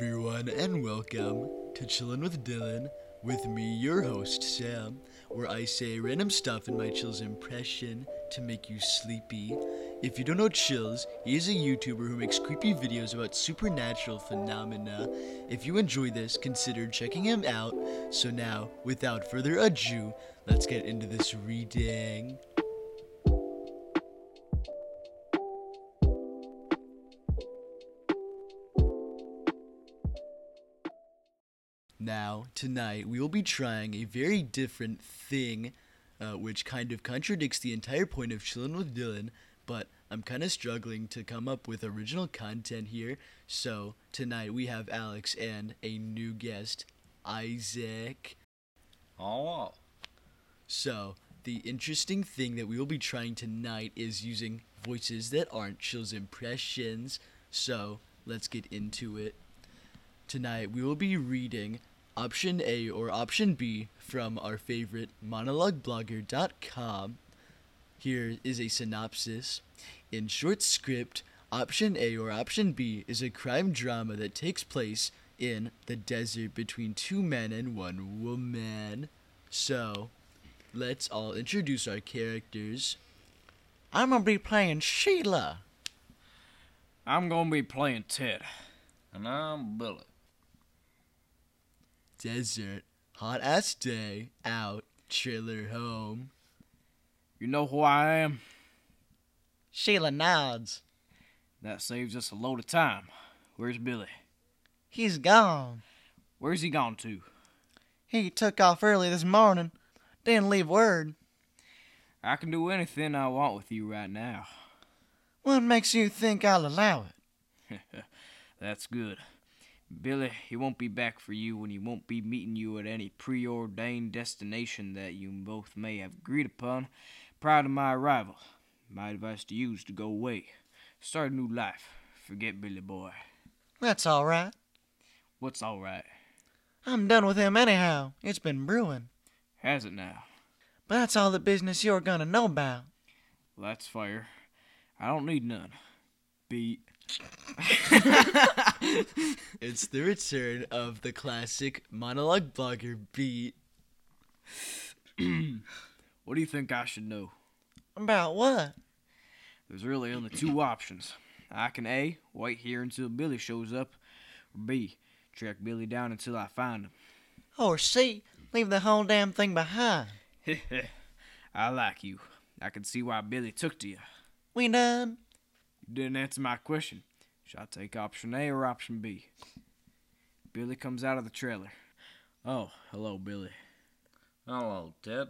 Everyone, and welcome to Chillin' with Dylan. With me, your host, Sam, where I say random stuff in my Chills impression to make you sleepy. If you don't know Chills, he is a YouTuber who makes creepy videos about supernatural phenomena. If you enjoy this, consider checking him out. So now, without further ado, let's get into this reading. Now, tonight, we will be trying a very different thing, uh, which kind of contradicts the entire point of Chillin' with Dylan, but I'm kind of struggling to come up with original content here. So, tonight we have Alex and a new guest, Isaac. Oh, So, the interesting thing that we will be trying tonight is using voices that aren't Chill's impressions. So, let's get into it. Tonight, we will be reading option A or option B from our favorite monologueblogger.com. Here is a synopsis. In short script, option A or option B is a crime drama that takes place in the desert between two men and one woman. So, let's all introduce our characters. I'm gonna be playing Sheila. I'm gonna be playing Ted. and I'm Billy. Desert, hot ass day, out, trailer home. You know who I am? Sheila nods. That saves us a load of time. Where's Billy? He's gone. Where's he gone to? He took off early this morning. Didn't leave word. I can do anything I want with you right now. What makes you think I'll allow it? That's good. Billy, he won't be back for you and he won't be meeting you at any preordained destination that you both may have agreed upon prior to my arrival. My advice to you is to go away. Start a new life. Forget Billy boy. That's all right. What's alright? I'm done with him anyhow. It's been brewing. Has it now? But that's all the business you're gonna know about. Well, that's fair. I don't need none. Beat. It's the return of the classic monologue blogger beat. What do you think I should know? About what? There's really only two options. I can A, wait here until Billy shows up, or B, track Billy down until I find him. Or C, leave the whole damn thing behind. him. I like you. I can see why Billy took to you. We done? You didn't answer my question. Should I take option A or option B? Billy comes out of the trailer. Oh, hello, Billy. Hello, Ted.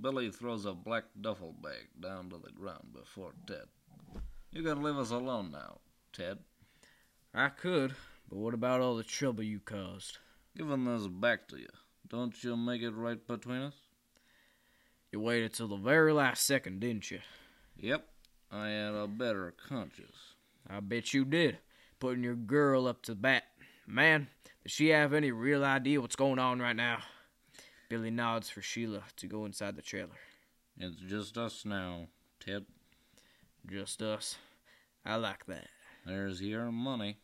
Billy throws a black duffel bag down to the ground before Ted. You can leave us alone now, Ted. I could, but what about all the trouble you caused? Giving this back to you. Don't you make it right between us? You waited till the very last second, didn't you? Yep. I had a better conscience. I bet you did. Putting your girl up to bat. Man, does she have any real idea what's going on right now? Billy nods for Sheila to go inside the trailer. It's just us now, Ted. Just us. I like that. There's your money.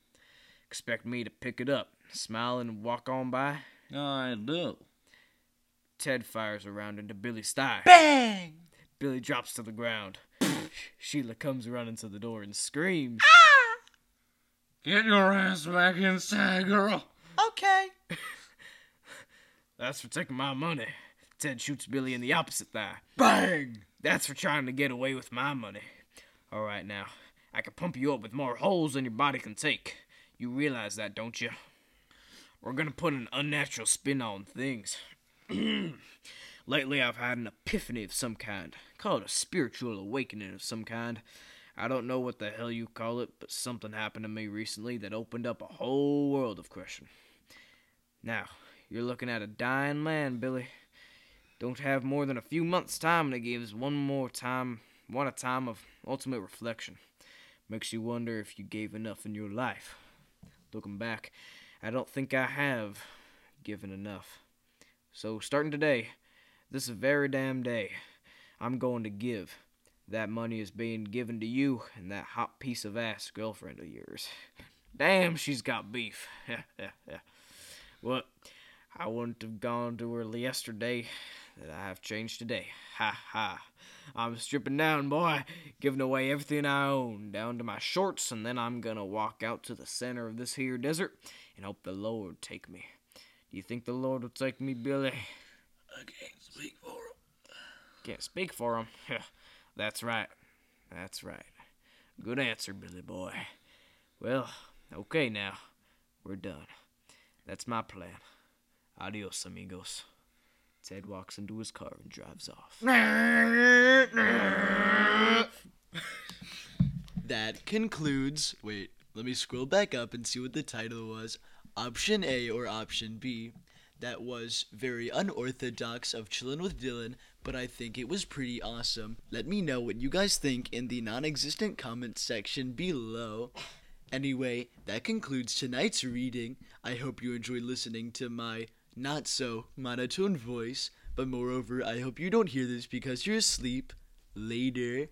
Expect me to pick it up, smile, and walk on by? I do. Ted fires around into Billy's thigh. Bang! Billy drops to the ground. Sheila comes running to the door and screams. Ah! Get your ass back inside, girl. Okay. That's for taking my money. Ted shoots Billy in the opposite thigh. Bang! That's for trying to get away with my money. All right, now, I can pump you up with more holes than your body can take. You realize that, don't you? We're gonna put an unnatural spin on things. Lately, I've had an epiphany of some kind. Call it a spiritual awakening of some kind. I don't know what the hell you call it, but something happened to me recently that opened up a whole world of question. Now, you're looking at a dying man, Billy don't have more than a few months' time and it gives one more time one a time of ultimate reflection. Makes you wonder if you gave enough in your life. Looking back, I don't think I have given enough. So starting today, this very damn day, I'm going to give. That money is being given to you and that hot piece of ass girlfriend of yours. Damn, she's got beef. Well, I wouldn't have gone to her yesterday that I have changed today. Ha ha. I'm stripping down, boy, giving away everything I own, down to my shorts, and then I'm gonna walk out to the center of this here desert and hope the Lord take me. Do you think the Lord will take me, Billy? Can't speak for him. Can't speak for him. That's right. That's right. Good answer, Billy boy. Well, okay now. We're done. That's my plan. Adios, amigos. Ted walks into his car and drives off. That concludes. Wait, let me scroll back up and see what the title was. Option A or option B. That was very unorthodox of Chillin' with Dylan, but I think it was pretty awesome. Let me know what you guys think in the non existent comment section below. Anyway, that concludes tonight's reading. I hope you enjoyed listening to my not so monotone voice, but moreover, I hope you don't hear this because you're asleep. Later.